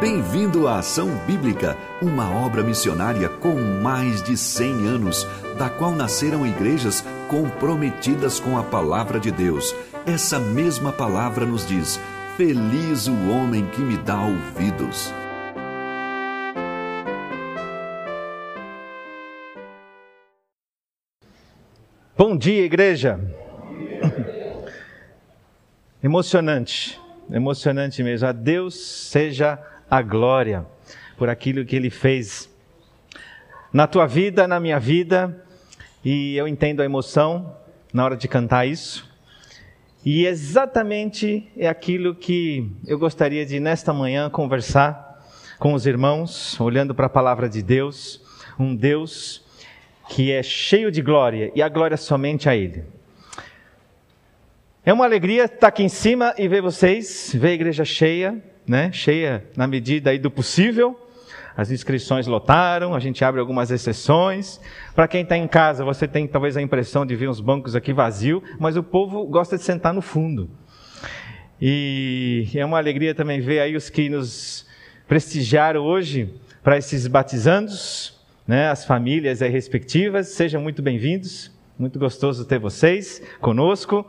Bem-vindo à Ação Bíblica, uma obra missionária com mais de 100 anos, da qual nasceram igrejas comprometidas com a palavra de Deus. Essa mesma palavra nos diz: Feliz o homem que me dá ouvidos. Bom dia, igreja. Emocionante, emocionante mesmo. A Deus seja a glória por aquilo que Ele fez na tua vida, na minha vida, e eu entendo a emoção na hora de cantar isso. E exatamente é aquilo que eu gostaria de, nesta manhã, conversar com os irmãos, olhando para a palavra de Deus, um Deus que é cheio de glória e a glória somente a Ele. É uma alegria estar aqui em cima e ver vocês, ver a igreja cheia, né? Cheia na medida aí do possível. As inscrições lotaram, a gente abre algumas exceções. Para quem está em casa, você tem talvez a impressão de ver uns bancos aqui vazios, mas o povo gosta de sentar no fundo. E é uma alegria também ver aí os que nos prestigiaram hoje para esses batizandos, né, as famílias aí respectivas. Sejam muito bem-vindos, muito gostoso ter vocês conosco.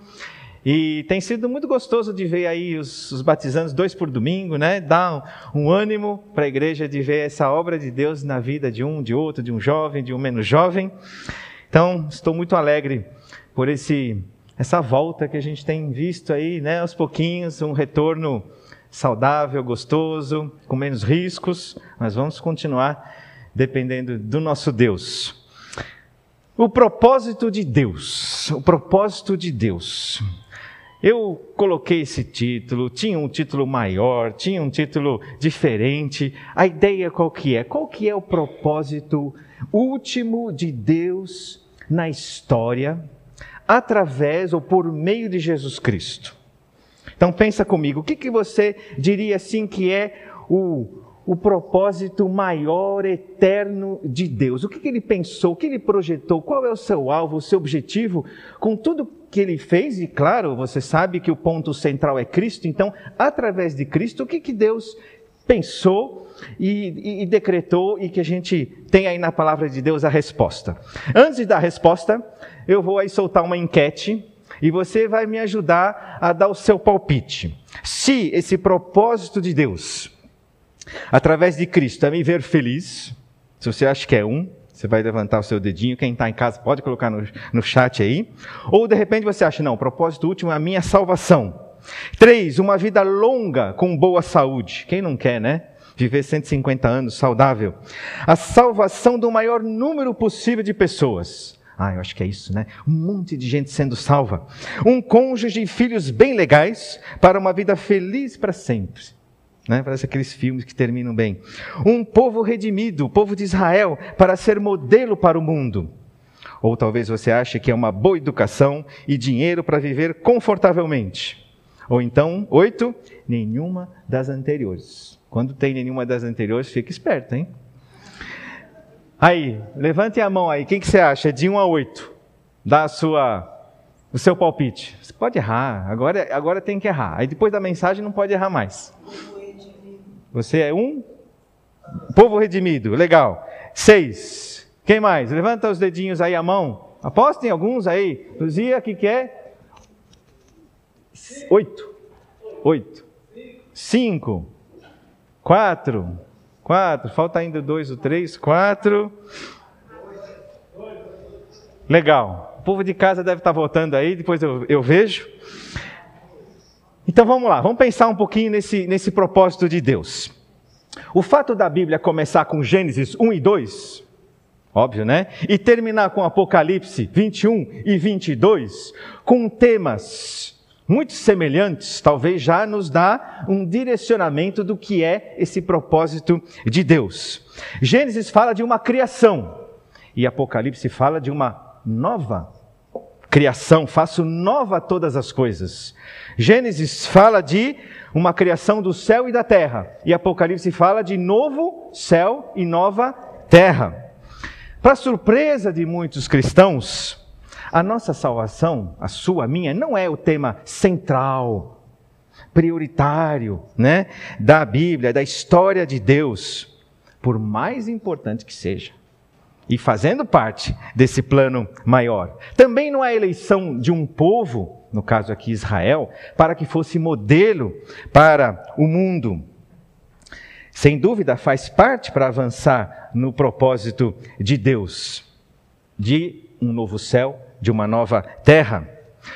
E tem sido muito gostoso de ver aí os, os dois por domingo, né? Dá um, um ânimo para a igreja de ver essa obra de Deus na vida de um, de outro, de um jovem, de um menos jovem. Então, estou muito alegre por esse essa volta que a gente tem visto aí, né? Aos pouquinhos, um retorno saudável, gostoso, com menos riscos. Mas vamos continuar dependendo do nosso Deus. O propósito de Deus, o propósito de Deus. Eu coloquei esse título, tinha um título maior, tinha um título diferente. A ideia qual que é? Qual que é o propósito último de Deus na história através ou por meio de Jesus Cristo? Então pensa comigo, o que, que você diria assim que é o, o propósito maior, eterno de Deus. O que, que, ele pensou, o que ele projetou, qual é o seu alvo, o seu objetivo com tudo que ele fez, e claro, você sabe que o ponto central é Cristo, então, através de Cristo, o que, que Deus pensou e, e, e decretou e que a gente tem aí na palavra de Deus a resposta. Antes de dar a resposta, eu vou aí soltar uma enquete e você vai me ajudar a dar o seu palpite. Se esse propósito de Deus, através de Cristo, me ver feliz, se você acha que é um, você vai levantar o seu dedinho. Quem está em casa pode colocar no, no chat aí. Ou de repente você acha, não, o propósito último é a minha salvação. Três, uma vida longa com boa saúde. Quem não quer, né? Viver 150 anos saudável. A salvação do maior número possível de pessoas. Ah, eu acho que é isso, né? Um monte de gente sendo salva. Um cônjuge e filhos bem legais para uma vida feliz para sempre. Né? Parece aqueles filmes que terminam bem. Um povo redimido, o povo de Israel, para ser modelo para o mundo. Ou talvez você ache que é uma boa educação e dinheiro para viver confortavelmente. Ou então, oito, nenhuma das anteriores. Quando tem nenhuma das anteriores, fica esperto, hein? Aí, levante a mão aí. Quem que você acha? De um a oito. Dá a sua, o seu palpite. Você pode errar. Agora, agora tem que errar. Aí depois da mensagem não pode errar mais. Você é um povo redimido. Legal. Seis. Quem mais? Levanta os dedinhos aí a mão. Apostem alguns aí. Luzia, que, que é? Oito. Oito. Cinco. Quatro. Quatro. Falta ainda dois ou três. Quatro. Legal. O povo de casa deve estar votando aí, depois eu, eu vejo. Então vamos lá, vamos pensar um pouquinho nesse, nesse propósito de Deus. O fato da Bíblia começar com Gênesis 1 e 2, óbvio, né? E terminar com Apocalipse 21 e 22, com temas muito semelhantes, talvez já nos dá um direcionamento do que é esse propósito de Deus. Gênesis fala de uma criação e Apocalipse fala de uma nova criação, faço nova todas as coisas. Gênesis fala de uma criação do céu e da terra, e Apocalipse fala de novo céu e nova terra. Para surpresa de muitos cristãos, a nossa salvação, a sua, a minha, não é o tema central. prioritário, né, da Bíblia, da história de Deus, por mais importante que seja. E fazendo parte desse plano maior. Também não a eleição de um povo, no caso aqui Israel, para que fosse modelo para o mundo. Sem dúvida, faz parte para avançar no propósito de Deus, de um novo céu, de uma nova terra.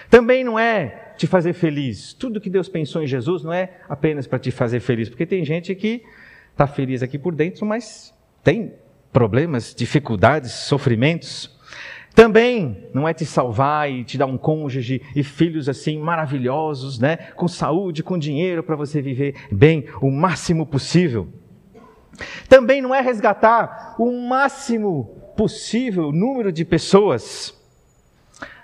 Também não é te fazer feliz. Tudo que Deus pensou em Jesus não é apenas para te fazer feliz, porque tem gente que está feliz aqui por dentro, mas tem problemas, dificuldades, sofrimentos. Também não é te salvar e te dar um cônjuge e filhos assim maravilhosos, né? Com saúde, com dinheiro para você viver bem o máximo possível. Também não é resgatar o máximo possível número de pessoas.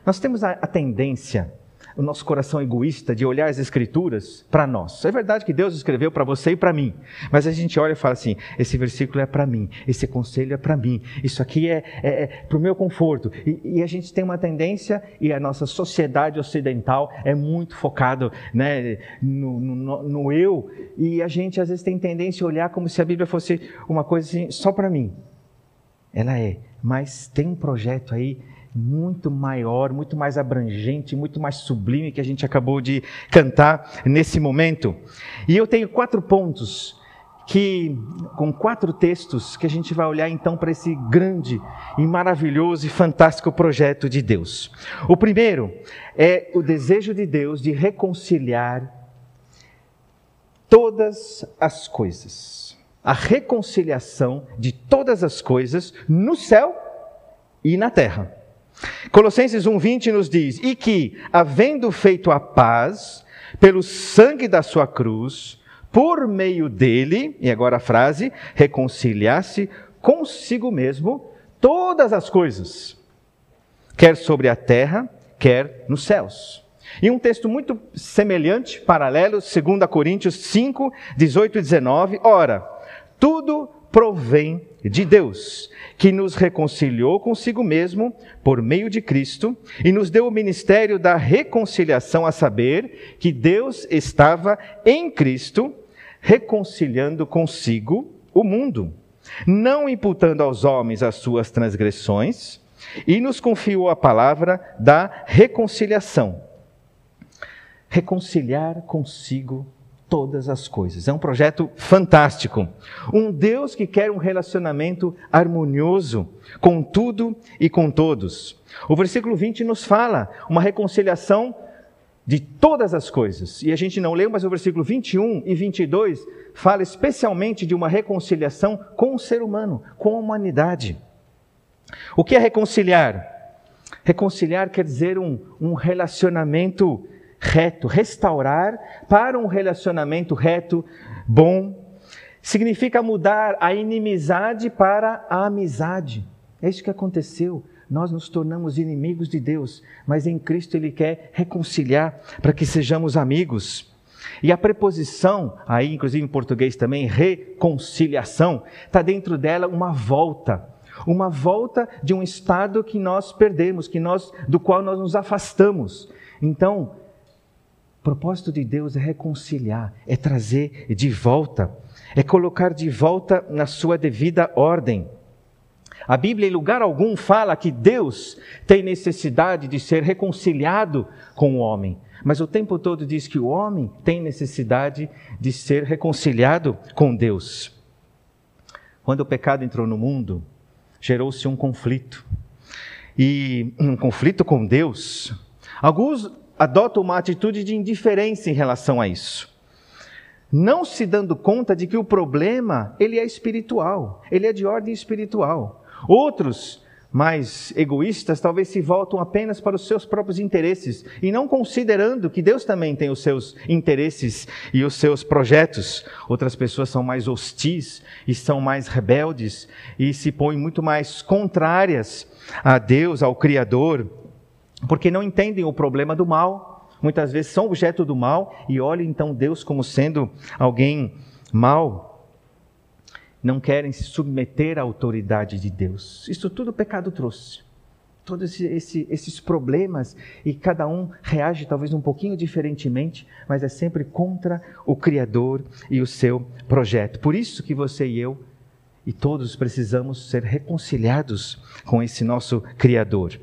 Nós temos a, a tendência o nosso coração egoísta de olhar as escrituras para nós. É verdade que Deus escreveu para você e para mim, mas a gente olha e fala assim: esse versículo é para mim, esse conselho é para mim, isso aqui é, é, é para o meu conforto. E, e, a gente tem uma tendência, e a nossa sociedade ocidental é muito focado né, no, no, no eu, e a gente às vezes tem tendência a olhar como se a Bíblia fosse uma coisa assim, só para mim. Ela é, mas tem um projeto aí muito maior, muito mais abrangente, muito mais sublime que a gente acabou de cantar nesse momento. E eu tenho quatro pontos que com quatro textos que a gente vai olhar então para esse grande e maravilhoso e fantástico projeto de Deus. O primeiro é o desejo de Deus de reconciliar todas as coisas. A reconciliação de todas as coisas no céu e na terra. Colossenses 1:20 nos diz: "E que, havendo feito a paz pelo sangue da sua cruz, por meio dele, e agora a frase, reconciliasse consigo mesmo todas as coisas, quer sobre a terra, quer nos céus." E um texto muito semelhante, paralelo, 2 Coríntios 5, 18 e 19, ora, tudo provém de Deus, que nos reconciliou consigo mesmo por meio de Cristo e nos deu o ministério da reconciliação, a saber que Deus estava em Cristo reconciliando consigo o mundo, não imputando aos homens as suas transgressões, e nos confiou a palavra da reconciliação. Reconciliar consigo todas as coisas. É um projeto fantástico. Um Deus que quer um relacionamento harmonioso com tudo e com todos. O versículo 20 nos fala uma reconciliação de todas as coisas. E a gente não leu, mas o versículo 21 e 22 fala especialmente de uma reconciliação com o ser humano, com a humanidade. O que é reconciliar? Reconciliar quer dizer um, um relacionamento reto, restaurar para um relacionamento reto, bom, significa mudar a inimizade para a amizade. É isso que aconteceu. Nós nos tornamos inimigos de Deus, mas em Cristo Ele quer reconciliar para que sejamos amigos. E a preposição, aí inclusive em português também, reconciliação, está dentro dela uma volta. Uma volta de um estado que nós perdemos, que nós, do qual nós nos afastamos. Então, o propósito de Deus é reconciliar, é trazer de volta, é colocar de volta na sua devida ordem. A Bíblia, em lugar algum, fala que Deus tem necessidade de ser reconciliado com o homem, mas o tempo todo diz que o homem tem necessidade de ser reconciliado com Deus. Quando o pecado entrou no mundo, gerou-se um conflito. E um conflito com Deus. Alguns adota uma atitude de indiferença em relação a isso. Não se dando conta de que o problema, ele é espiritual, ele é de ordem espiritual. Outros, mais egoístas, talvez se voltam apenas para os seus próprios interesses e não considerando que Deus também tem os seus interesses e os seus projetos. Outras pessoas são mais hostis e são mais rebeldes e se põem muito mais contrárias a Deus, ao Criador porque não entendem o problema do mal, muitas vezes são objeto do mal e olham então Deus como sendo alguém mal. Não querem se submeter à autoridade de Deus. Isso tudo o pecado trouxe. todos esse, esse, esses problemas e cada um reage talvez um pouquinho diferentemente, mas é sempre contra o Criador e o seu projeto. Por isso que você e eu e todos precisamos ser reconciliados com esse nosso Criador.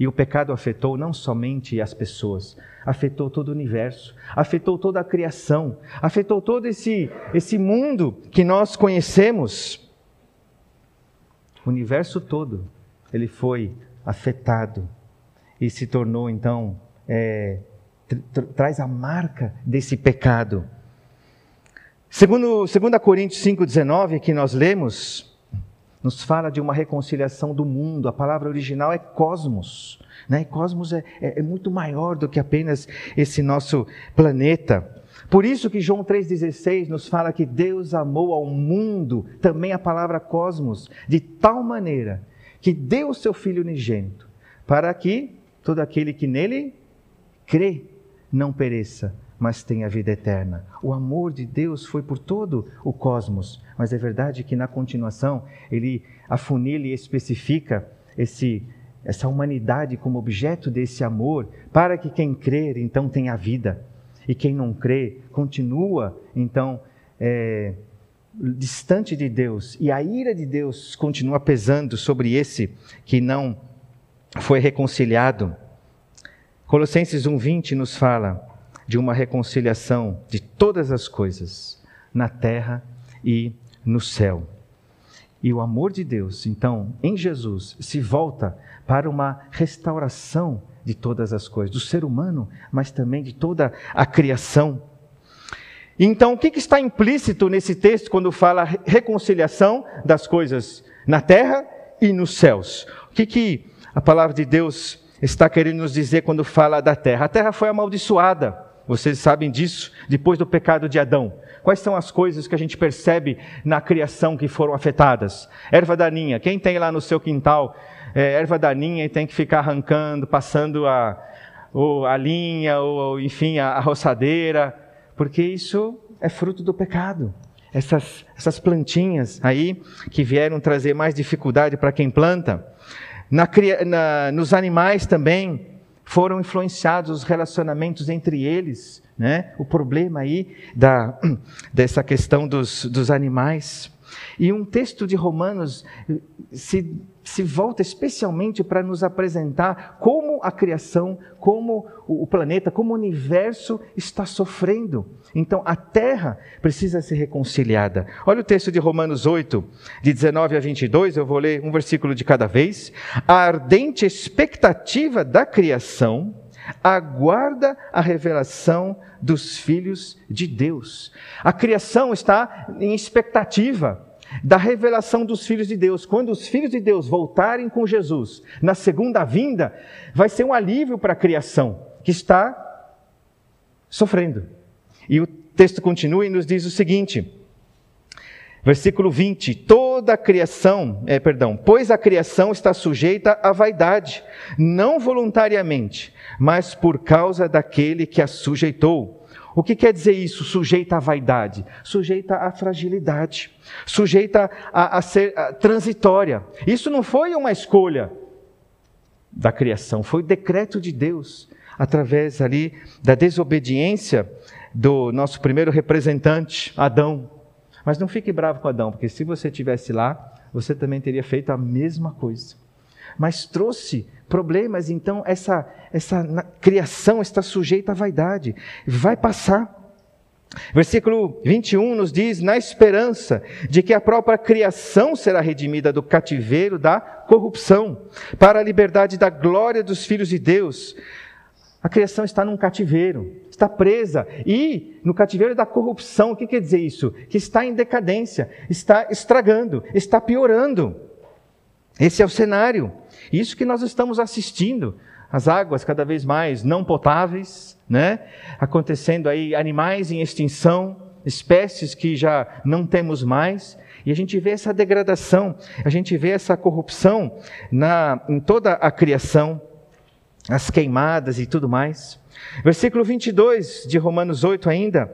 E o pecado afetou não somente as pessoas, afetou todo o universo, afetou toda a criação, afetou todo esse, esse mundo que nós conhecemos. O universo todo, ele foi afetado e se tornou então, é, traz a marca desse pecado. Segundo 2 Coríntios 5,19, que nós lemos, nos fala de uma reconciliação do mundo. A palavra original é cosmos. Né? Cosmos é, é, é muito maior do que apenas esse nosso planeta. Por isso que João 3,16 nos fala que Deus amou ao mundo, também a palavra cosmos, de tal maneira que deu o seu Filho unigênito, para que todo aquele que nele crê não pereça, mas tem a vida eterna. O amor de Deus foi por todo o cosmos, mas é verdade que na continuação ele afunila e especifica esse, essa humanidade como objeto desse amor, para que quem crer então tenha vida, e quem não crê continua então é, distante de Deus, e a ira de Deus continua pesando sobre esse que não foi reconciliado. Colossenses 1,20 nos fala de uma reconciliação de todas as coisas, na terra e no céu. E o amor de Deus, então, em Jesus, se volta para uma restauração de todas as coisas, do ser humano, mas também de toda a criação. Então, o que, está implícito nesse texto quando fala reconciliação das coisas na terra e nos céus? O que, que a palavra de Deus está querendo nos dizer quando fala da terra? A terra foi amaldiçoada. Vocês sabem disso depois do pecado de Adão. Quais são as coisas que a gente percebe na criação que foram afetadas? Erva daninha. Quem tem lá no seu quintal é, erva daninha e tem que ficar arrancando, passando a, ou a linha, ou enfim, a, a roçadeira, porque isso é fruto do pecado. Essas, essas plantinhas aí que vieram trazer mais dificuldade para quem planta. Na, na, nos animais também, foram influenciados os relacionamentos entre eles, né? O problema aí da, dessa questão dos, dos animais. E um texto de Romanos se, se volta especialmente para nos apresentar como a criação, como o planeta, como o universo está sofrendo. Então a terra precisa ser reconciliada. Olha o texto de Romanos 8, de 19 a 22, eu vou ler um versículo de cada vez. A ardente expectativa da criação aguarda a revelação dos filhos de Deus. A criação está em expectativa da revelação dos filhos de Deus. Quando os filhos de Deus voltarem com Jesus na segunda vinda, vai ser um alívio para a criação que está sofrendo. E o texto continua e nos diz o seguinte: Versículo 20: Toda a criação, é, perdão, pois a criação está sujeita à vaidade, não voluntariamente, mas por causa daquele que a sujeitou. O que quer dizer isso? Sujeita à vaidade, sujeita à fragilidade, sujeita a, a ser a, transitória. Isso não foi uma escolha da criação, foi o decreto de Deus, através ali da desobediência do nosso primeiro representante, Adão. Mas não fique bravo com Adão, porque se você estivesse lá, você também teria feito a mesma coisa. Mas trouxe problemas, então essa, essa criação está sujeita à vaidade. Vai passar. Versículo 21 nos diz: na esperança de que a própria criação será redimida do cativeiro da corrupção, para a liberdade da glória dos filhos de Deus. A criação está num cativeiro, está presa. E no cativeiro da corrupção, o que quer dizer isso? Que está em decadência, está estragando, está piorando. Esse é o cenário. Isso que nós estamos assistindo. As águas cada vez mais não potáveis, né? Acontecendo aí animais em extinção, espécies que já não temos mais. E a gente vê essa degradação, a gente vê essa corrupção na, em toda a criação as queimadas e tudo mais. Versículo 22 de Romanos 8 ainda.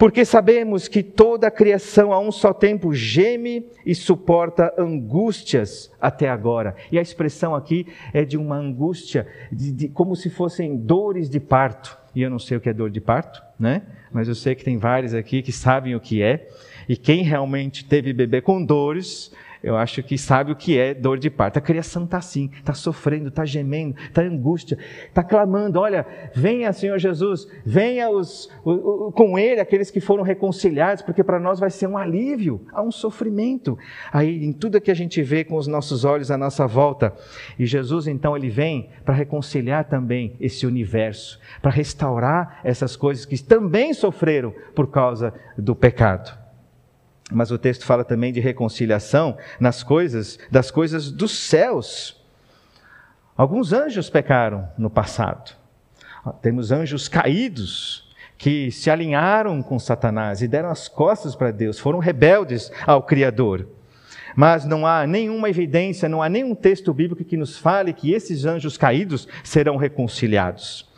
Porque sabemos que toda a criação a um só tempo geme e suporta angústias até agora. E a expressão aqui é de uma angústia, de, de, como se fossem dores de parto. E eu não sei o que é dor de parto, né? Mas eu sei que tem vários aqui que sabem o que é. E quem realmente teve bebê com dores, eu acho que sabe o que é dor de parto. A criação está assim, está sofrendo, está gemendo, está angústia, está clamando: olha, venha Senhor Jesus, venha os, o, o, com Ele aqueles que foram reconciliados, porque para nós vai ser um alívio, há um sofrimento. Aí, em tudo que a gente vê com os nossos olhos à nossa volta, e Jesus então ele vem para reconciliar também esse universo, para restaurar essas coisas que também sofreram por causa do pecado. Mas o texto fala também de reconciliação nas coisas, das coisas dos céus. Alguns anjos pecaram no passado. Temos anjos caídos que se alinharam com Satanás e deram as costas para Deus, foram rebeldes ao Criador. Mas não há nenhuma evidência, não há nenhum texto bíblico que nos fale que esses anjos caídos serão reconciliados.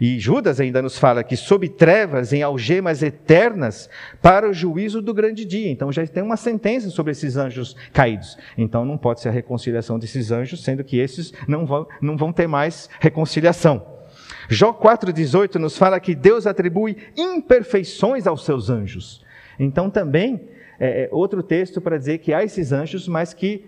E Judas ainda nos fala que sob trevas, em algemas eternas, para o juízo do grande dia. Então já tem uma sentença sobre esses anjos caídos. Então não pode ser a reconciliação desses anjos, sendo que esses não vão, não vão ter mais reconciliação. Jó 4,18 nos fala que Deus atribui imperfeições aos seus anjos. Então também é, é outro texto para dizer que há esses anjos, mas que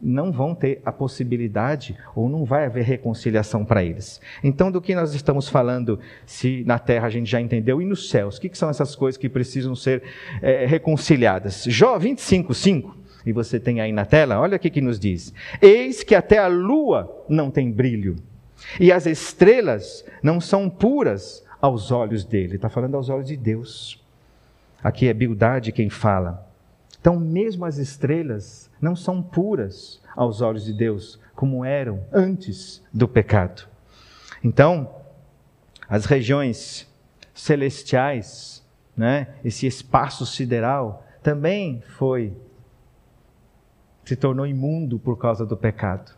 não vão ter a possibilidade ou não vai haver reconciliação para eles. Então, do que nós estamos falando, se na terra a gente já entendeu, e nos céus, o que, que são essas coisas que precisam ser é, reconciliadas? Jó 25, 5, e você tem aí na tela, olha o que, que nos diz: Eis que até a lua não tem brilho, e as estrelas não são puras aos olhos dele. Está falando aos olhos de Deus. Aqui é Bildade quem fala. Então, mesmo as estrelas não são puras aos olhos de Deus, como eram antes do pecado. Então, as regiões celestiais, né, esse espaço sideral, também foi, se tornou imundo por causa do pecado.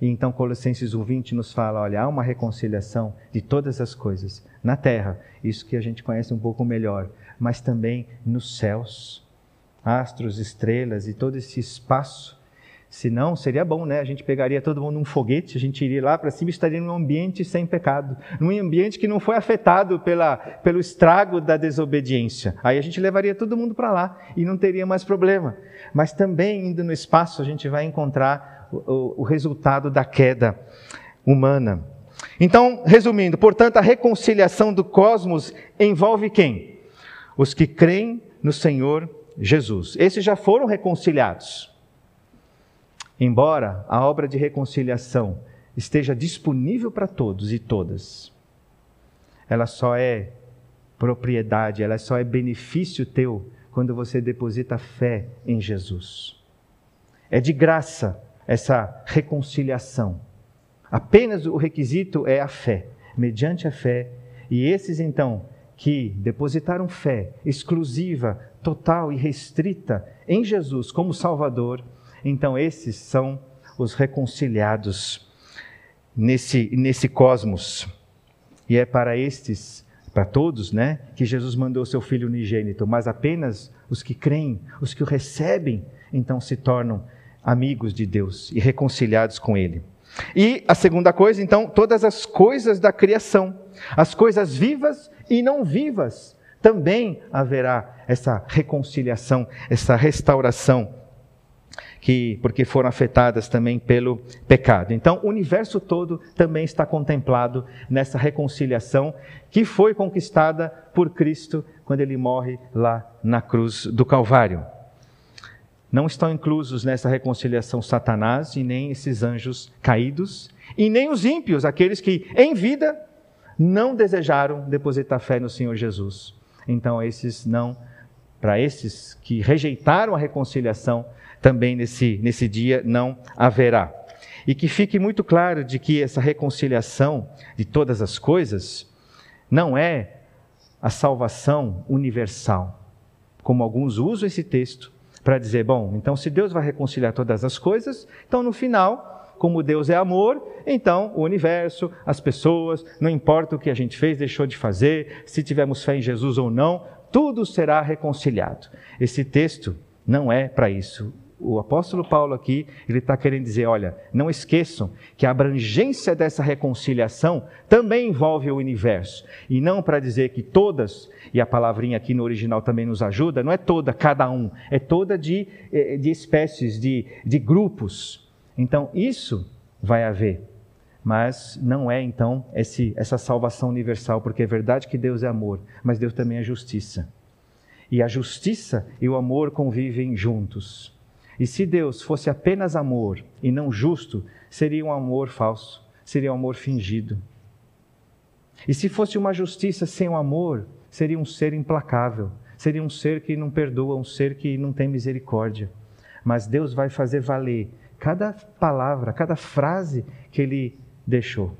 E então Colossenses 1,20 nos fala: olha, há uma reconciliação de todas as coisas na terra, isso que a gente conhece um pouco melhor, mas também nos céus astros, estrelas e todo esse espaço. Se não, seria bom, né? A gente pegaria todo mundo num foguete, a gente iria lá para cima e estaria num ambiente sem pecado, num ambiente que não foi afetado pela, pelo estrago da desobediência. Aí a gente levaria todo mundo para lá e não teria mais problema. Mas também, indo no espaço, a gente vai encontrar o, o, o resultado da queda humana. Então, resumindo, portanto, a reconciliação do cosmos envolve quem? Os que creem no Senhor Jesus. Esses já foram reconciliados. Embora a obra de reconciliação esteja disponível para todos e todas, ela só é propriedade, ela só é benefício teu quando você deposita fé em Jesus. É de graça essa reconciliação. Apenas o requisito é a fé. Mediante a fé, e esses então que depositaram fé exclusiva, total e restrita em Jesus como Salvador, então esses são os reconciliados nesse, nesse cosmos. E é para estes, para todos, né, que Jesus mandou seu Filho unigênito, mas apenas os que creem, os que o recebem, então se tornam amigos de Deus e reconciliados com Ele. E a segunda coisa, então, todas as coisas da criação, as coisas vivas e não vivas, também haverá essa reconciliação, essa restauração, que porque foram afetadas também pelo pecado. Então, o universo todo também está contemplado nessa reconciliação que foi conquistada por Cristo quando ele morre lá na cruz do Calvário. Não estão inclusos nessa reconciliação Satanás e nem esses anjos caídos, e nem os ímpios, aqueles que em vida não desejaram depositar fé no Senhor Jesus. Então, esses não, para esses que rejeitaram a reconciliação, também nesse, nesse dia não haverá. E que fique muito claro de que essa reconciliação de todas as coisas não é a salvação universal, como alguns usam esse texto para dizer, bom, então se Deus vai reconciliar todas as coisas, então no final como Deus é amor, então o universo, as pessoas, não importa o que a gente fez, deixou de fazer, se tivermos fé em Jesus ou não, tudo será reconciliado. Esse texto não é para isso o apóstolo Paulo aqui, ele está querendo dizer, olha, não esqueçam que a abrangência dessa reconciliação também envolve o universo. E não para dizer que todas, e a palavrinha aqui no original também nos ajuda, não é toda, cada um, é toda de, eh, de espécies, de, de grupos. Então, isso vai haver. Mas não é, então, esse, essa salvação universal, porque é verdade que Deus é amor, mas Deus também é justiça. E a justiça e o amor convivem juntos. E se Deus fosse apenas amor e não justo, seria um amor falso, seria um amor fingido. E se fosse uma justiça sem o amor, seria um ser implacável, seria um ser que não perdoa, um ser que não tem misericórdia. Mas Deus vai fazer valer cada palavra, cada frase que ele deixou.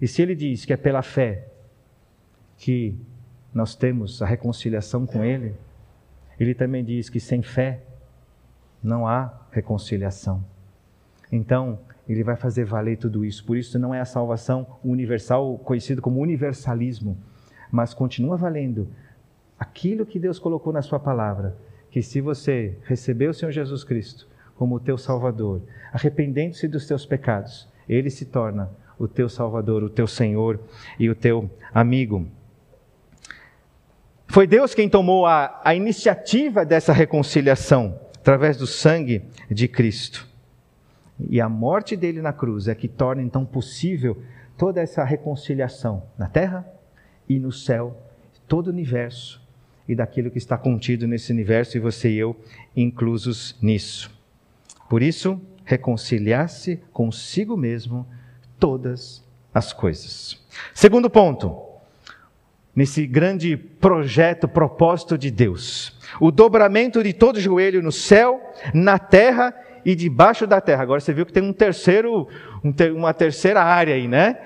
E se ele diz que é pela fé que nós temos a reconciliação com ele, ele também diz que sem fé não há reconciliação. Então, ele vai fazer valer tudo isso. Por isso, não é a salvação universal, conhecido como universalismo, mas continua valendo aquilo que Deus colocou na Sua palavra. Que se você receber o Senhor Jesus Cristo como o teu Salvador, arrependendo-se dos teus pecados, Ele se torna o teu Salvador, o teu Senhor e o teu amigo. Foi Deus quem tomou a, a iniciativa dessa reconciliação através do sangue de Cristo. E a morte dele na cruz é que torna então possível toda essa reconciliação na terra e no céu, todo o universo e daquilo que está contido nesse universo e você e eu inclusos nisso. Por isso, reconciliar-se consigo mesmo todas as coisas. Segundo ponto, nesse grande projeto, propósito de Deus. O dobramento de todo joelho no céu, na terra e debaixo da terra. Agora você viu que tem um terceiro, um ter, uma terceira área aí, né?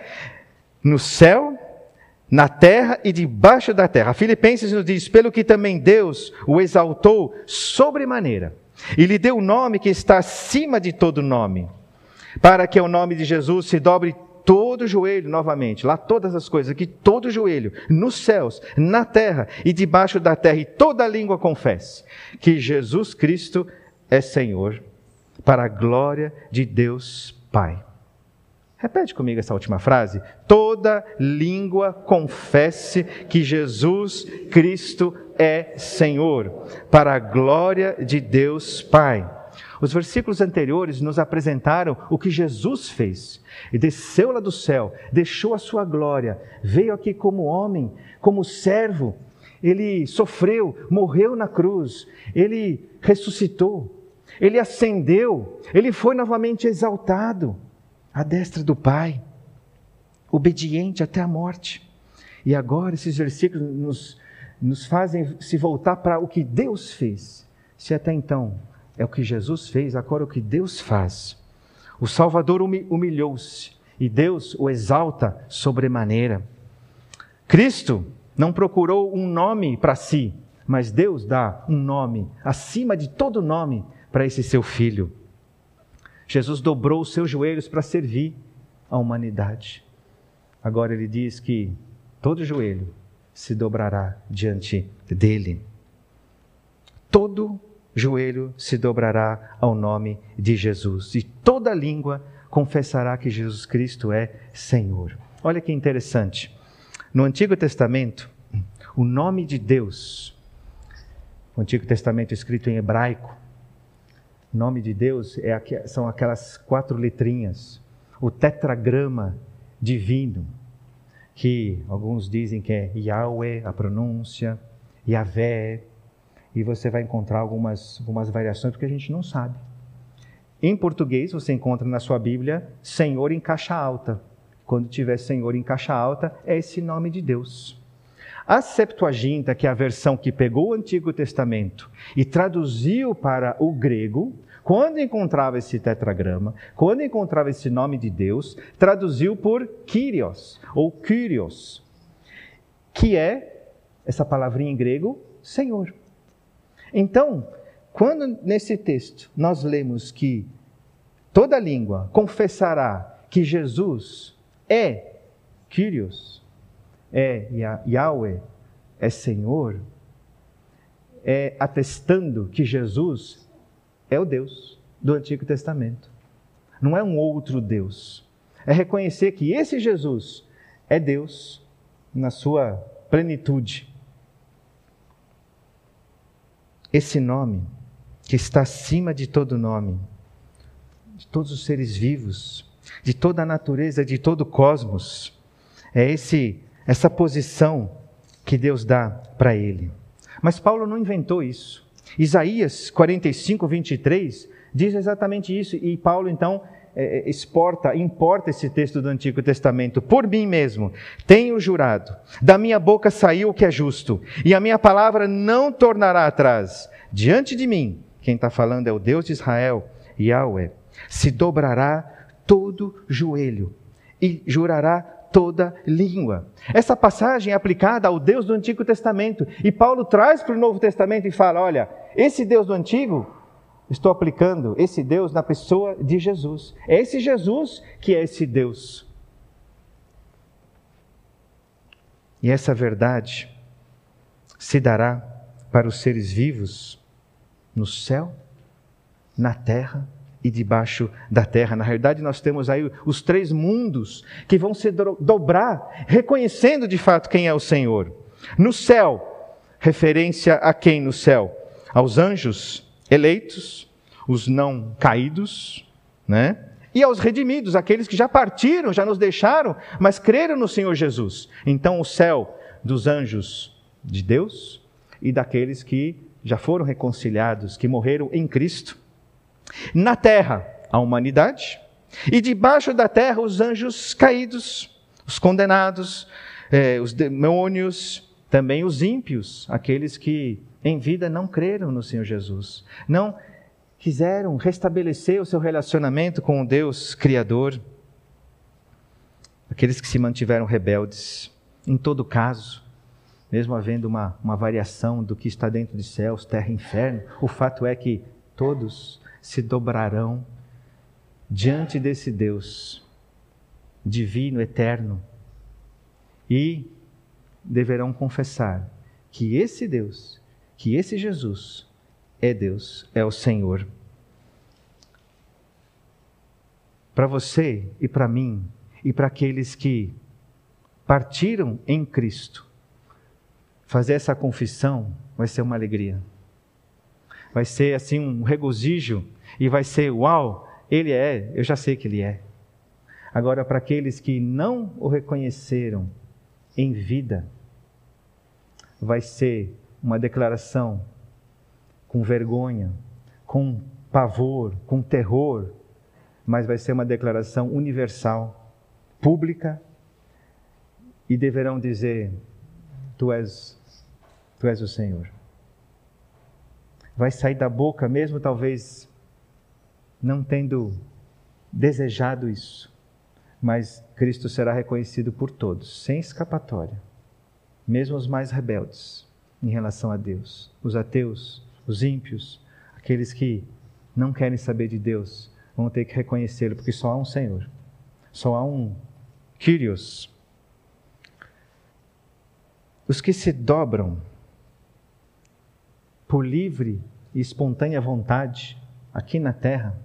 No céu, na terra e debaixo da terra. Filipenses nos diz: pelo que também Deus o exaltou sobremaneira e lhe deu o nome que está acima de todo nome, para que o nome de Jesus se dobre todo joelho, novamente, lá todas as coisas, que todo joelho, nos céus, na terra e debaixo da terra, e toda língua confesse que Jesus Cristo é Senhor, para a glória de Deus Pai. Repete comigo essa última frase. Toda língua confesse que Jesus Cristo é Senhor, para a glória de Deus Pai. Os versículos anteriores nos apresentaram o que Jesus fez. E desceu lá do céu, deixou a sua glória, veio aqui como homem, como servo. Ele sofreu, morreu na cruz, ele ressuscitou, ele ascendeu, ele foi novamente exaltado à destra do Pai, obediente até a morte. E agora esses versículos nos, nos fazem se voltar para o que Deus fez. Se até então é o que Jesus fez, agora é o que Deus faz. O Salvador humilhou-se e Deus o exalta sobremaneira. Cristo não procurou um nome para si, mas Deus dá um nome acima de todo nome para esse seu filho. Jesus dobrou os seus joelhos para servir a humanidade. Agora ele diz que todo joelho se dobrará diante dele. Todo joelho se dobrará ao nome de Jesus e toda língua confessará que Jesus Cristo é Senhor. Olha que interessante. No Antigo Testamento, o nome de Deus, o Antigo Testamento escrito em hebraico, nome de Deus é, são aquelas quatro letrinhas, o tetragrama divino, que alguns dizem que é Yahweh, a pronúncia, Yahvé, e você vai encontrar algumas, algumas variações porque a gente não sabe. Em português, você encontra na sua Bíblia Senhor em caixa alta. Quando tiver Senhor em caixa alta, é esse nome de Deus. A Septuaginta, que é a versão que pegou o Antigo Testamento e traduziu para o grego, quando encontrava esse tetragrama, quando encontrava esse nome de Deus, traduziu por Kyrios ou Kyrios, que é essa palavrinha em grego, Senhor. Então, quando nesse texto nós lemos que toda língua confessará que Jesus é Kyrios, é Yahweh, é Senhor, é atestando que Jesus é o Deus do Antigo Testamento. Não é um outro Deus. É reconhecer que esse Jesus é Deus na sua plenitude. Esse nome, que está acima de todo nome, de todos os seres vivos, de toda a natureza, de todo o cosmos, é esse essa posição que Deus dá para ele. Mas Paulo não inventou isso. Isaías 45, 23 diz exatamente isso, e Paulo então é, é, exporta, importa esse texto do Antigo Testamento. Por mim mesmo, tenho jurado, da minha boca saiu o que é justo, e a minha palavra não tornará atrás. Diante de mim, quem está falando é o Deus de Israel, Yahweh, se dobrará todo joelho e jurará toda língua. Essa passagem é aplicada ao Deus do Antigo Testamento. E Paulo traz para o Novo Testamento e fala: olha, esse Deus do Antigo, estou aplicando esse Deus na pessoa de Jesus. É esse Jesus que é esse Deus. E essa verdade se dará para os seres vivos no céu, na terra e debaixo da terra. Na realidade, nós temos aí os três mundos que vão se dobrar, reconhecendo de fato quem é o Senhor. No céu, referência a quem no céu? Aos anjos eleitos, os não caídos, né? E aos redimidos, aqueles que já partiram, já nos deixaram, mas creram no Senhor Jesus. Então, o céu dos anjos de Deus e daqueles que já foram reconciliados, que morreram em Cristo na terra, a humanidade, e debaixo da terra, os anjos caídos, os condenados, eh, os demônios, também os ímpios, aqueles que em vida não creram no Senhor Jesus, não quiseram restabelecer o seu relacionamento com o Deus Criador, aqueles que se mantiveram rebeldes. Em todo caso, mesmo havendo uma, uma variação do que está dentro de céus, terra e inferno, o fato é que todos se dobrarão diante desse Deus divino, eterno, e deverão confessar que esse Deus, que esse Jesus é Deus, é o Senhor. Para você e para mim, e para aqueles que partiram em Cristo, fazer essa confissão vai ser uma alegria vai ser assim um regozijo e vai ser uau, ele é, eu já sei que ele é. Agora, para aqueles que não o reconheceram em vida, vai ser uma declaração com vergonha, com pavor, com terror, mas vai ser uma declaração universal, pública, e deverão dizer: Tu és, tu és o Senhor vai sair da boca, mesmo talvez não tendo desejado isso. Mas Cristo será reconhecido por todos, sem escapatória, mesmo os mais rebeldes em relação a Deus, os ateus, os ímpios, aqueles que não querem saber de Deus, vão ter que reconhecê-lo, porque só há um Senhor, só há um Kyrios. Os que se dobram por livre e espontânea vontade aqui na terra,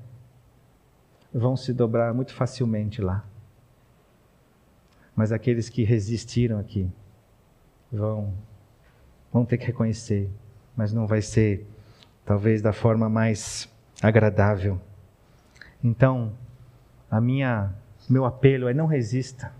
vão se dobrar muito facilmente lá. Mas aqueles que resistiram aqui vão vão ter que reconhecer, mas não vai ser talvez da forma mais agradável. Então, a minha meu apelo é não resista.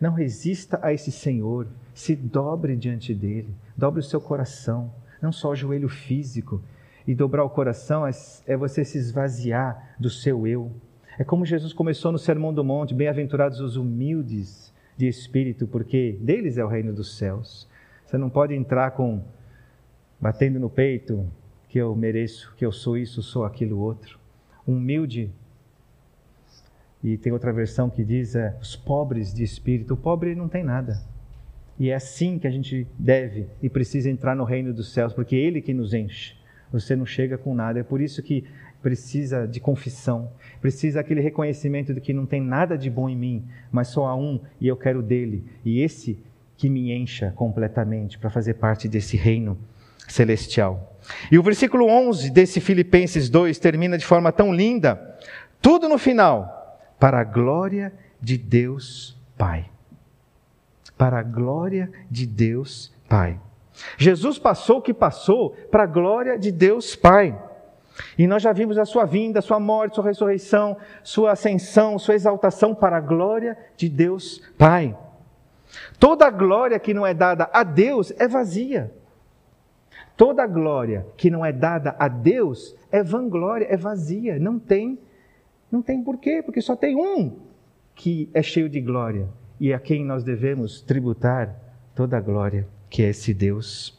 Não resista a esse Senhor, se dobre diante dele, dobre o seu coração não só o joelho físico. E dobrar o coração é, é você se esvaziar do seu eu. É como Jesus começou no Sermão do Monte: bem-aventurados os humildes de espírito, porque deles é o reino dos céus. Você não pode entrar com batendo no peito que eu mereço, que eu sou isso, sou aquilo outro. Humilde. E tem outra versão que diz é, os pobres de espírito. O pobre não tem nada. E é assim que a gente deve e precisa entrar no reino dos céus, porque é Ele que nos enche. Você não chega com nada. É por isso que precisa de confissão, precisa aquele reconhecimento de que não tem nada de bom em mim, mas só há um e eu quero dele. E esse que me encha completamente para fazer parte desse reino celestial. E o versículo 11 desse Filipenses 2 termina de forma tão linda, tudo no final, para a glória de Deus Pai. Para a glória de Deus Pai. Jesus passou o que passou para a glória de Deus Pai. E nós já vimos a sua vinda, sua morte, sua ressurreição, sua ascensão, sua exaltação para a glória de Deus Pai. Toda glória que não é dada a Deus é vazia. Toda glória que não é dada a Deus é vanglória, é vazia, não tem não tem porquê, porque só tem um que é cheio de glória e a quem nós devemos tributar toda a glória, que é esse Deus.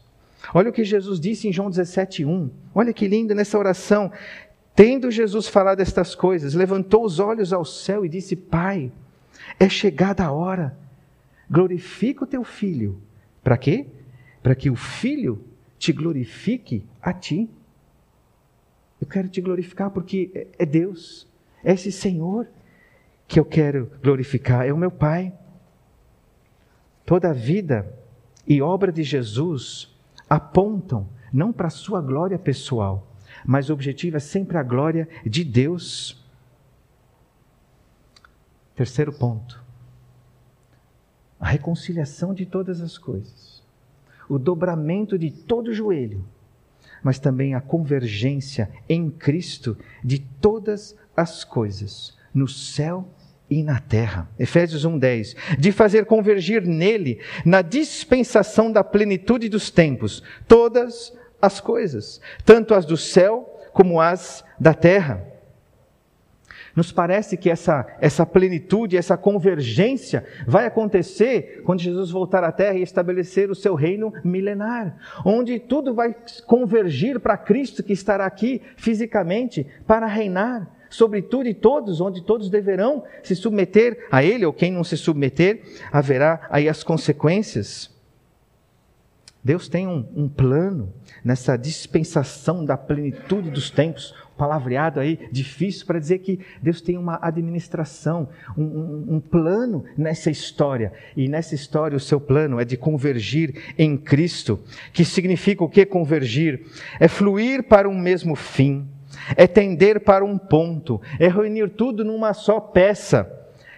Olha o que Jesus disse em João 17:1. Olha que lindo nessa oração. Tendo Jesus falado estas coisas, levantou os olhos ao céu e disse: Pai, é chegada a hora glorifica o teu filho. Para quê? Para que o filho te glorifique a ti. Eu quero te glorificar porque é, é Deus, é esse Senhor que eu quero glorificar, é o meu Pai. Toda a vida e obra de Jesus apontam não para a sua glória pessoal, mas o objetivo é sempre a glória de Deus. Terceiro ponto a reconciliação de todas as coisas, o dobramento de todo joelho, mas também a convergência em Cristo de todas as coisas, no céu e na terra. Efésios 1:10, de fazer convergir nele, na dispensação da plenitude dos tempos, todas as coisas, tanto as do céu como as da terra. Nos parece que essa, essa plenitude, essa convergência vai acontecer quando Jesus voltar à Terra e estabelecer o seu reino milenar, onde tudo vai convergir para Cristo que estará aqui fisicamente para reinar sobre tudo e todos, onde todos deverão se submeter a Ele, ou quem não se submeter, haverá aí as consequências. Deus tem um, um, plano nessa dispensação da plenitude dos tempos, palavreado aí, difícil para dizer que Deus tem uma administração, um, um, um, plano nessa história. E nessa história, o seu plano é de convergir em Cristo, que significa o que convergir? É fluir para um mesmo fim, é tender para um ponto, é reunir tudo numa só peça,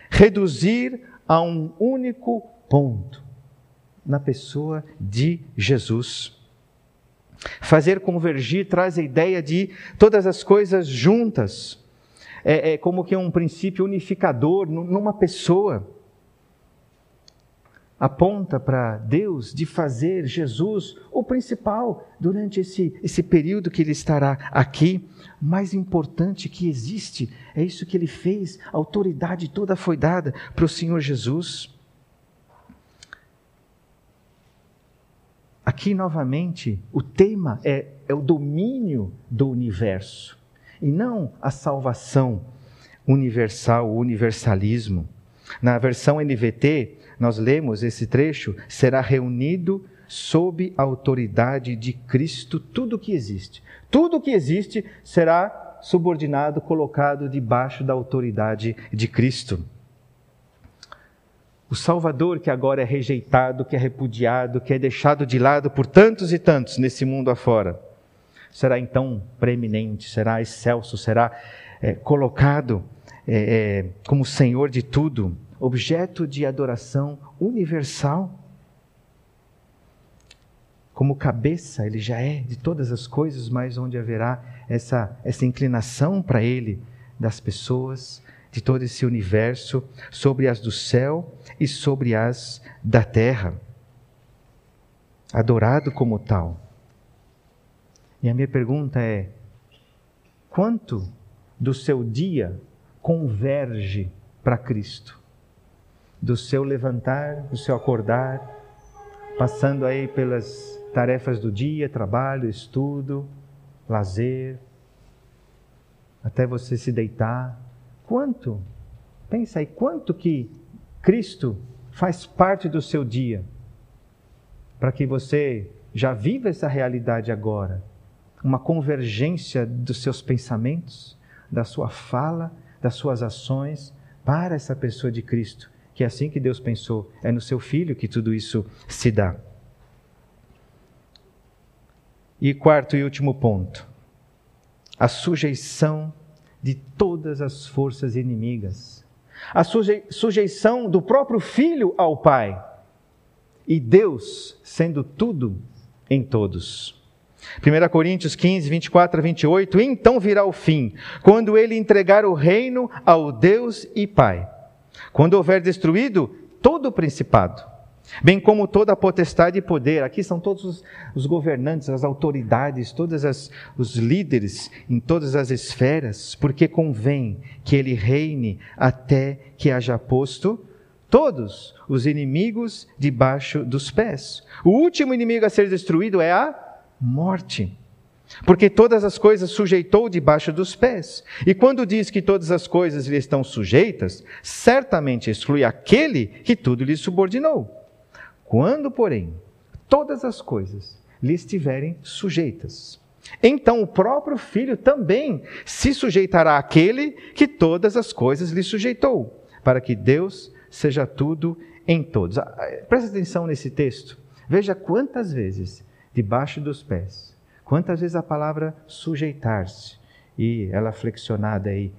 reduzir a um único ponto na pessoa de Jesus. Fazer convergir traz a ideia de todas as coisas juntas. É, é como que um princípio unificador numa pessoa. Aponta para Deus de fazer Jesus o principal durante esse, esse período que ele estará aqui. Mais importante que existe é isso que ele fez, a autoridade toda foi dada para o Senhor Jesus. Aqui, novamente, o tema é, é o domínio do universo e não a salvação universal, o universalismo. Na versão NVT, nós lemos esse trecho: será reunido sob a autoridade de Cristo tudo que existe. Tudo que existe será subordinado, colocado debaixo da autoridade de Cristo. O Salvador que agora é rejeitado, que é repudiado, que é deixado de lado por tantos e tantos nesse mundo afora, será então preeminente, será excelso, será é, colocado é, é, como Senhor de tudo, objeto de adoração universal. Como cabeça, ele já é de todas as coisas, mas onde haverá essa, essa inclinação para ele das pessoas, de todo esse universo, sobre as do céu e sobre as da terra. Adorado como tal. E a minha pergunta é: quanto do seu dia converge para Cristo? Do seu levantar, do seu acordar, passando aí pelas tarefas do dia, trabalho, estudo, lazer, até você se deitar, Quanto? Pensa aí, quanto que Cristo faz parte do seu dia? Para que você já viva essa realidade agora. uma convergência dos seus pensamentos, da sua fala, das suas ações para essa pessoa de Cristo, que é assim que Deus pensou, é no seu filho que tudo isso se dá. E quarto e último ponto, a sujeição de todas as forças inimigas. A sujeição do próprio filho ao Pai. E Deus sendo tudo em todos. 1 Coríntios 15, 24 a 28. Então virá o fim, quando ele entregar o reino ao Deus e Pai. Quando houver destruído todo o principado bem como toda a potestade e poder. Aqui são todos os, os governantes, as autoridades, todos os líderes em todas as esferas, porque convém que ele reine até que haja posto todos os inimigos debaixo dos pés. O último inimigo a ser destruído é a morte. Porque todas as coisas sujeitou debaixo dos pés. E quando diz que todas as coisas lhe estão sujeitas, certamente exclui aquele que tudo lhe subordinou. Quando, porém, todas as coisas lhe estiverem sujeitas, então o próprio filho também se sujeitará àquele que todas as coisas lhe sujeitou, para que Deus seja tudo em todos. Ah, presta atenção nesse texto. Veja quantas vezes debaixo dos pés, quantas vezes a palavra sujeitar-se e ela flexionada aí.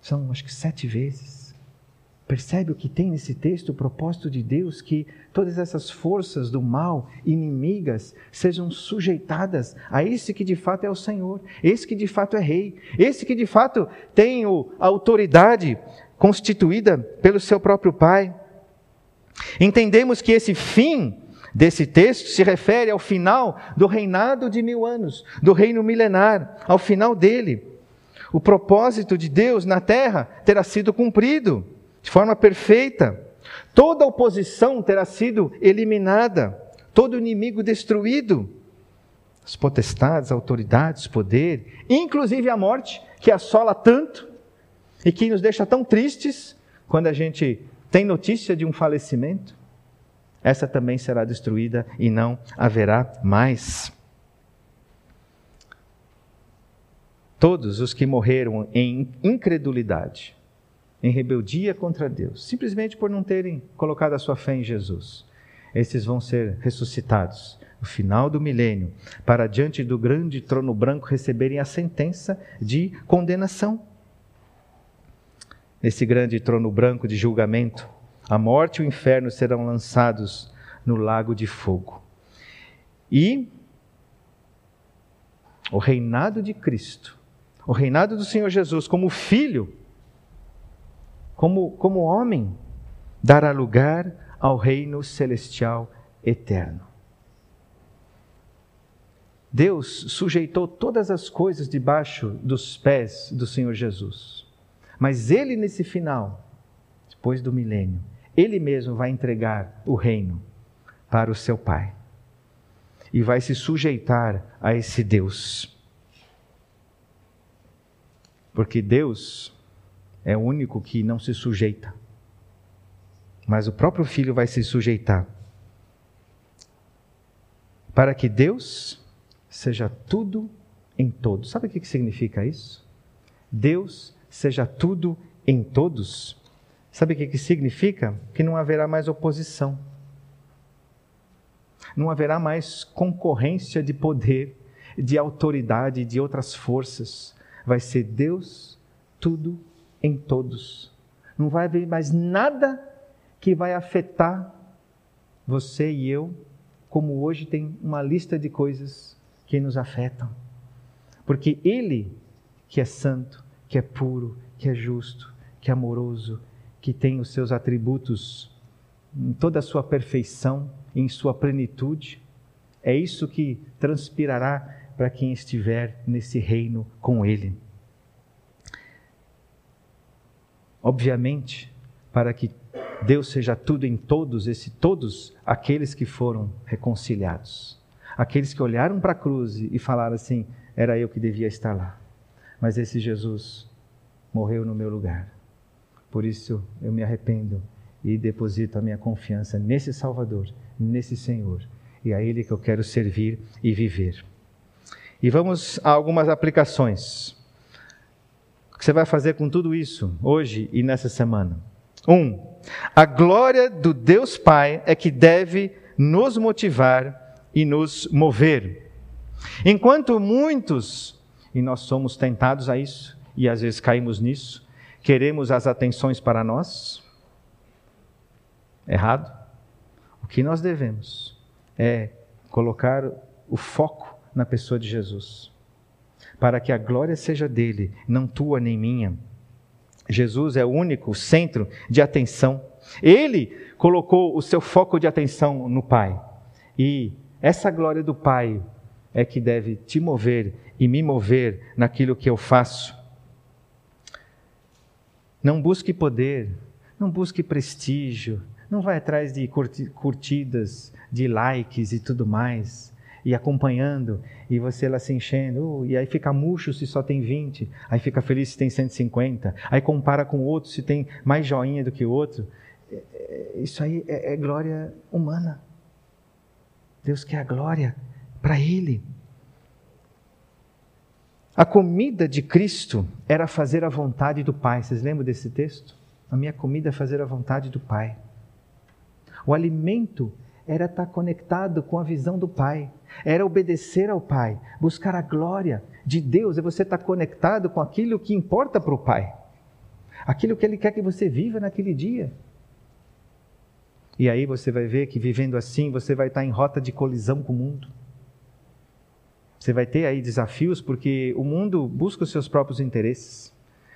São acho que sete vezes. Percebe o que tem nesse texto, o propósito de Deus, que todas essas forças do mal, inimigas, sejam sujeitadas a esse que de fato é o Senhor, esse que de fato é Rei, esse que de fato tem a autoridade constituída pelo seu próprio Pai. Entendemos que esse fim desse texto se refere ao final do reinado de mil anos, do reino milenar, ao final dele. O propósito de Deus na terra terá sido cumprido de forma perfeita. Toda oposição terá sido eliminada, todo inimigo destruído. As potestades, autoridades, poder, inclusive a morte, que assola tanto e que nos deixa tão tristes quando a gente tem notícia de um falecimento, essa também será destruída e não haverá mais. Todos os que morreram em incredulidade, em rebeldia contra Deus, simplesmente por não terem colocado a sua fé em Jesus. Esses vão ser ressuscitados no final do milênio, para diante do grande trono branco receberem a sentença de condenação. Nesse grande trono branco de julgamento, a morte e o inferno serão lançados no lago de fogo. E o reinado de Cristo, o reinado do Senhor Jesus como filho, como, como homem, dará lugar ao reino celestial eterno. Deus sujeitou todas as coisas debaixo dos pés do Senhor Jesus. Mas ele, nesse final, depois do milênio, ele mesmo vai entregar o reino para o seu Pai. E vai se sujeitar a esse Deus. Porque Deus é o único que não se sujeita. Mas o próprio filho vai se sujeitar. Para que Deus seja tudo em todos. Sabe o que significa isso? Deus seja tudo em todos. Sabe o que significa? Que não haverá mais oposição. Não haverá mais concorrência de poder, de autoridade, de outras forças. Vai ser Deus tudo em todos. Não vai haver mais nada que vai afetar você e eu, como hoje tem uma lista de coisas que nos afetam. Porque Ele, que é santo, que é puro, que é justo, que é amoroso, que tem os seus atributos em toda a sua perfeição, em sua plenitude, é isso que transpirará para quem estiver nesse reino com Ele. Obviamente, para que Deus seja tudo em todos, esse todos aqueles que foram reconciliados. Aqueles que olharam para a cruz e falaram assim: era eu que devia estar lá. Mas esse Jesus morreu no meu lugar. Por isso eu me arrependo e deposito a minha confiança nesse Salvador, nesse Senhor. e a Ele que eu quero servir e viver. E vamos a algumas aplicações. O que você vai fazer com tudo isso hoje e nessa semana? Um, a glória do Deus Pai é que deve nos motivar e nos mover. Enquanto muitos, e nós somos tentados a isso, e às vezes caímos nisso, queremos as atenções para nós, errado. O que nós devemos é colocar o foco na pessoa de Jesus, para que a glória seja dele, não tua nem minha. Jesus é o único centro de atenção. Ele colocou o seu foco de atenção no Pai. E essa glória do Pai é que deve te mover e me mover naquilo que eu faço. Não busque poder, não busque prestígio, não vai atrás de curtidas, de likes e tudo mais, e acompanhando, e você lá se enchendo, uh, e aí fica murcho se só tem 20, aí fica feliz se tem 150, aí compara com outro se tem mais joinha do que o outro. É, é, isso aí é, é glória humana. Deus quer a glória para Ele. A comida de Cristo era fazer a vontade do Pai. Vocês lembram desse texto? A minha comida é fazer a vontade do Pai. O alimento era estar conectado com a visão do Pai, era obedecer ao Pai, buscar a glória de Deus, é você estar conectado com aquilo que importa para o Pai, aquilo que Ele quer que você viva naquele dia. E aí você vai ver que vivendo assim, você vai estar em rota de colisão com o mundo. Você vai ter aí desafios porque o mundo busca os seus próprios interesses,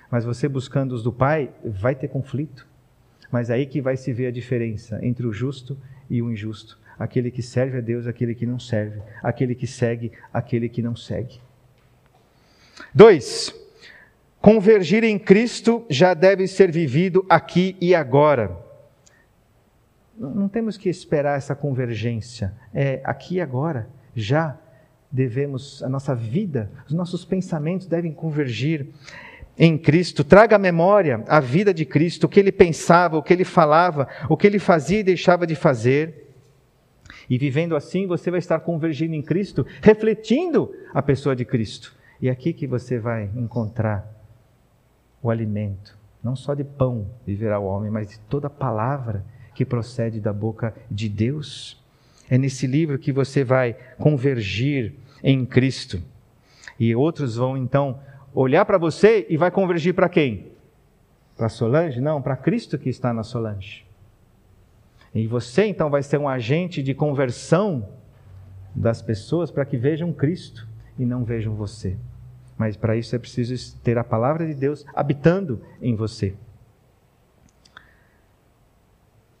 mas você buscando os do Pai, vai ter conflito. Mas aí que vai se ver a diferença entre o justo e o injusto, aquele que serve a Deus, aquele que não serve, aquele que segue, aquele que não segue. Dois, convergir em Cristo já deve ser vivido aqui e agora. Não temos que esperar essa convergência, é aqui e agora, já devemos, a nossa vida, os nossos pensamentos devem convergir em Cristo. Traga à memória a vida de Cristo, o que ele pensava, o que ele falava, o que ele fazia e deixava de fazer. E vivendo assim, você vai estar convergindo em Cristo, refletindo a pessoa de Cristo. E é aqui que você vai encontrar o alimento, não só de pão viverá o homem, mas de toda palavra que procede da boca de Deus. É nesse livro que você vai convergir em Cristo. E outros vão então olhar para você e vai convergir para quem? Para Solange? Não, para Cristo que está na Solange. E você então vai ser um agente de conversão das pessoas para que vejam Cristo e não vejam você. Mas para isso é preciso ter a palavra de Deus habitando em você.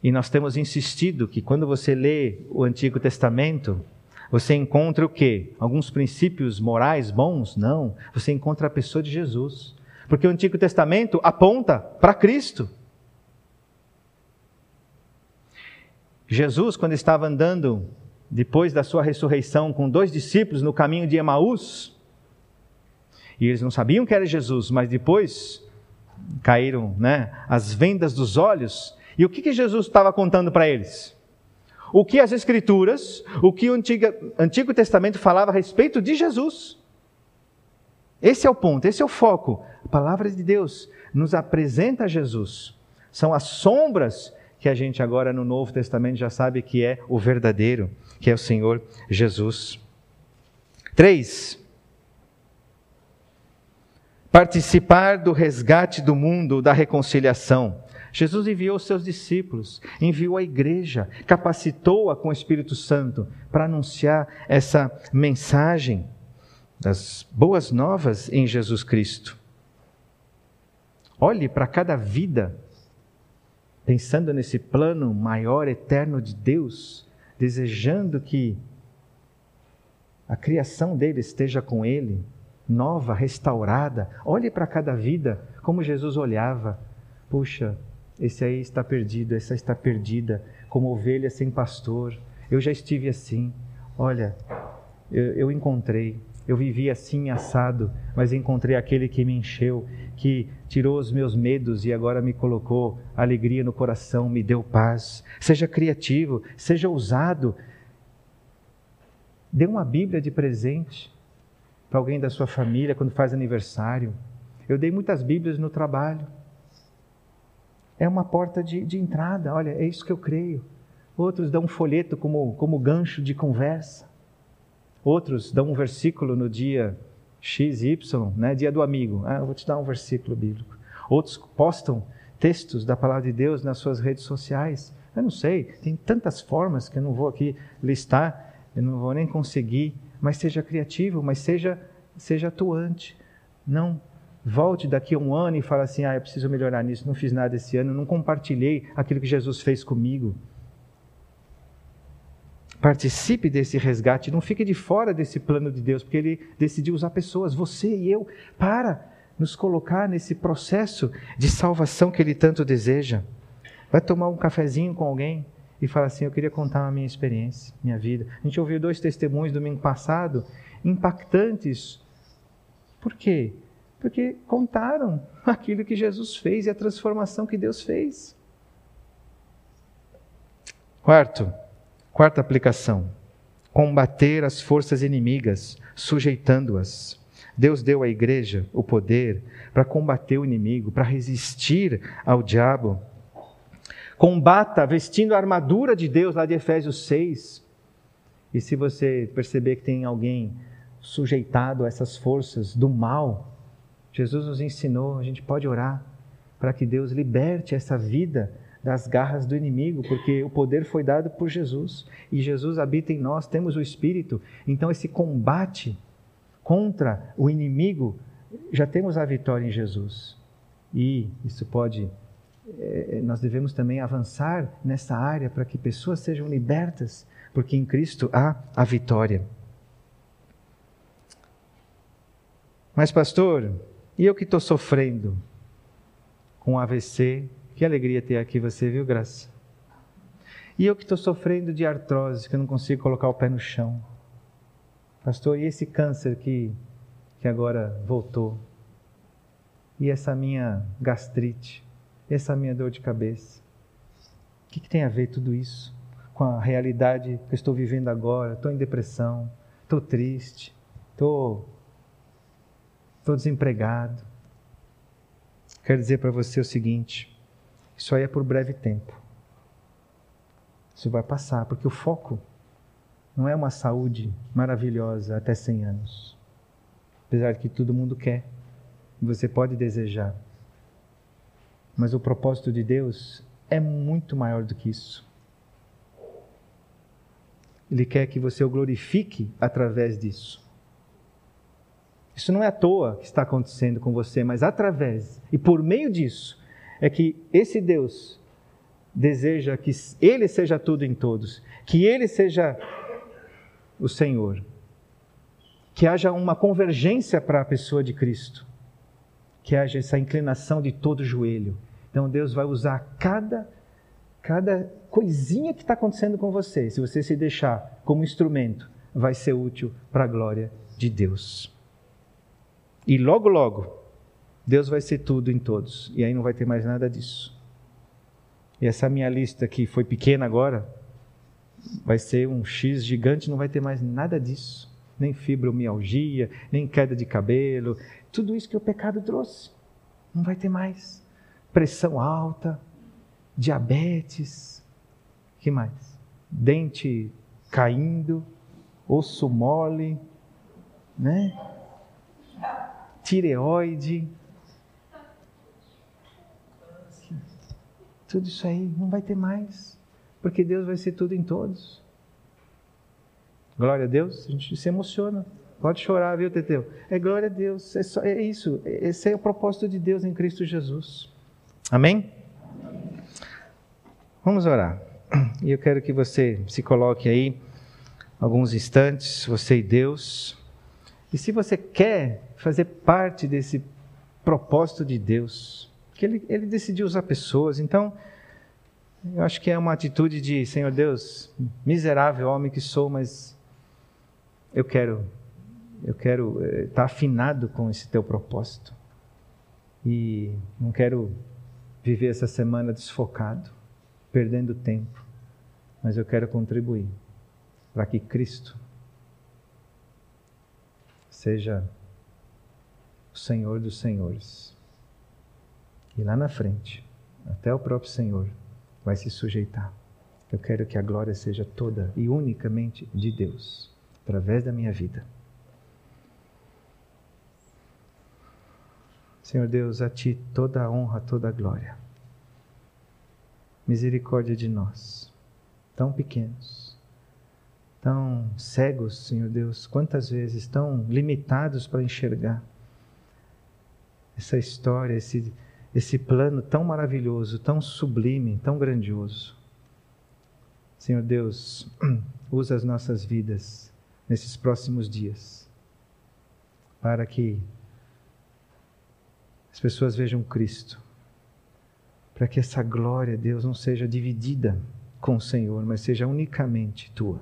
E nós temos insistido que quando você lê o Antigo Testamento, você encontra o quê? Alguns princípios morais bons? Não. Você encontra a pessoa de Jesus. Porque o Antigo Testamento aponta para Cristo. Jesus, quando estava andando depois da sua ressurreição com dois discípulos no caminho de Emaús, e eles não sabiam que era Jesus, mas depois caíram né, as vendas dos olhos e o que, que Jesus estava contando para eles? O que as Escrituras, o que o Antigo, Antigo Testamento falava a respeito de Jesus. Esse é o ponto, esse é o foco. A palavra de Deus nos apresenta Jesus. São as sombras que a gente agora no Novo Testamento já sabe que é o verdadeiro, que é o Senhor Jesus. Três, participar do resgate do mundo, da reconciliação. Jesus enviou seus discípulos, enviou a igreja, capacitou-a com o Espírito Santo para anunciar essa mensagem das boas novas em Jesus Cristo. Olhe para cada vida, pensando nesse plano maior, eterno de Deus, desejando que a criação dele esteja com ele, nova, restaurada. Olhe para cada vida como Jesus olhava. Puxa, esse aí está perdido, essa está perdida, como ovelha sem pastor. Eu já estive assim. Olha, eu, eu encontrei, eu vivi assim assado, mas encontrei aquele que me encheu, que tirou os meus medos e agora me colocou alegria no coração, me deu paz. Seja criativo, seja ousado. Dê uma Bíblia de presente para alguém da sua família quando faz aniversário. Eu dei muitas Bíblias no trabalho. É uma porta de, de entrada, olha, é isso que eu creio. Outros dão um folheto como, como gancho de conversa. Outros dão um versículo no dia X, Y, né, dia do amigo. Ah, eu vou te dar um versículo bíblico. Outros postam textos da palavra de Deus nas suas redes sociais. Eu não sei, tem tantas formas que eu não vou aqui listar, eu não vou nem conseguir, mas seja criativo, mas seja, seja atuante. Não volte daqui a um ano e fale assim: ah, eu preciso melhorar nisso, não fiz nada esse ano, não compartilhei aquilo que Jesus fez comigo. Participe desse resgate, não fique de fora desse plano de Deus, porque Ele decidiu usar pessoas, você e eu, para nos colocar nesse processo de salvação que Ele tanto deseja. Vai tomar um cafezinho com alguém e falar assim: Eu queria contar a minha experiência, minha vida. A gente ouviu dois testemunhos domingo passado, impactantes. Por quê? Porque contaram aquilo que Jesus fez e a transformação que Deus fez. Quarto, Quarta aplicação: combater as forças inimigas, sujeitando-as. Deus deu à igreja o poder para combater o inimigo, para resistir ao diabo. Combata vestindo a armadura de Deus, lá de Efésios 6. E se você perceber que tem alguém sujeitado a essas forças do mal, Jesus nos ensinou, a gente pode orar para que Deus liberte essa vida das garras do inimigo, porque o poder foi dado por Jesus e Jesus habita em nós, temos o Espírito. Então, esse combate contra o inimigo, já temos a vitória em Jesus. E isso pode, é, nós devemos também avançar nessa área para que pessoas sejam libertas, porque em Cristo há a vitória. Mas, pastor, e eu que estou sofrendo com AVC, que alegria ter aqui você, viu, Graça? E eu que estou sofrendo de artrose, que eu não consigo colocar o pé no chão. Pastor, e esse câncer que, que agora voltou? E essa minha gastrite? Essa minha dor de cabeça? O que, que tem a ver tudo isso com a realidade que eu estou vivendo agora? Estou em depressão, estou triste, estou, estou desempregado. Quero dizer para você o seguinte: isso aí é por breve tempo. Isso vai passar, porque o foco não é uma saúde maravilhosa até 100 anos. Apesar de que todo mundo quer, você pode desejar. Mas o propósito de Deus é muito maior do que isso. Ele quer que você o glorifique através disso. Isso não é à toa que está acontecendo com você, mas através e por meio disso, é que esse Deus deseja que Ele seja tudo em todos, que Ele seja o Senhor, que haja uma convergência para a pessoa de Cristo, que haja essa inclinação de todo joelho. Então Deus vai usar cada cada coisinha que está acontecendo com você, se você se deixar como instrumento, vai ser útil para a glória de Deus. E logo, logo, Deus vai ser tudo em todos. E aí não vai ter mais nada disso. E essa minha lista que foi pequena agora, vai ser um X gigante, não vai ter mais nada disso. Nem fibromialgia, nem queda de cabelo. Tudo isso que o pecado trouxe. Não vai ter mais. Pressão alta, diabetes. que mais? Dente caindo, osso mole, né? Tireoide Tudo isso aí não vai ter mais, porque Deus vai ser tudo em todos. Glória a Deus, a gente se emociona. Pode chorar, viu, Teteu? É glória a Deus, é, só, é isso. Esse é o propósito de Deus em Cristo Jesus. Amém? Vamos orar. E eu quero que você se coloque aí alguns instantes, você e Deus. E se você quer fazer parte desse propósito de Deus, que ele, ele decidiu usar pessoas. Então, eu acho que é uma atitude de, Senhor Deus, miserável homem que sou, mas eu quero, eu quero estar eh, tá afinado com esse teu propósito. E não quero viver essa semana desfocado, perdendo tempo, mas eu quero contribuir para que Cristo seja o Senhor dos Senhores. E lá na frente, até o próprio Senhor vai se sujeitar. Eu quero que a glória seja toda e unicamente de Deus, através da minha vida. Senhor Deus, a Ti toda a honra, toda a glória. Misericórdia de nós, tão pequenos, tão cegos, Senhor Deus, quantas vezes, tão limitados para enxergar essa história, esse, esse plano tão maravilhoso, tão sublime, tão grandioso. Senhor Deus, usa as nossas vidas nesses próximos dias para que as pessoas vejam Cristo, para que essa glória, Deus, não seja dividida com o Senhor, mas seja unicamente tua.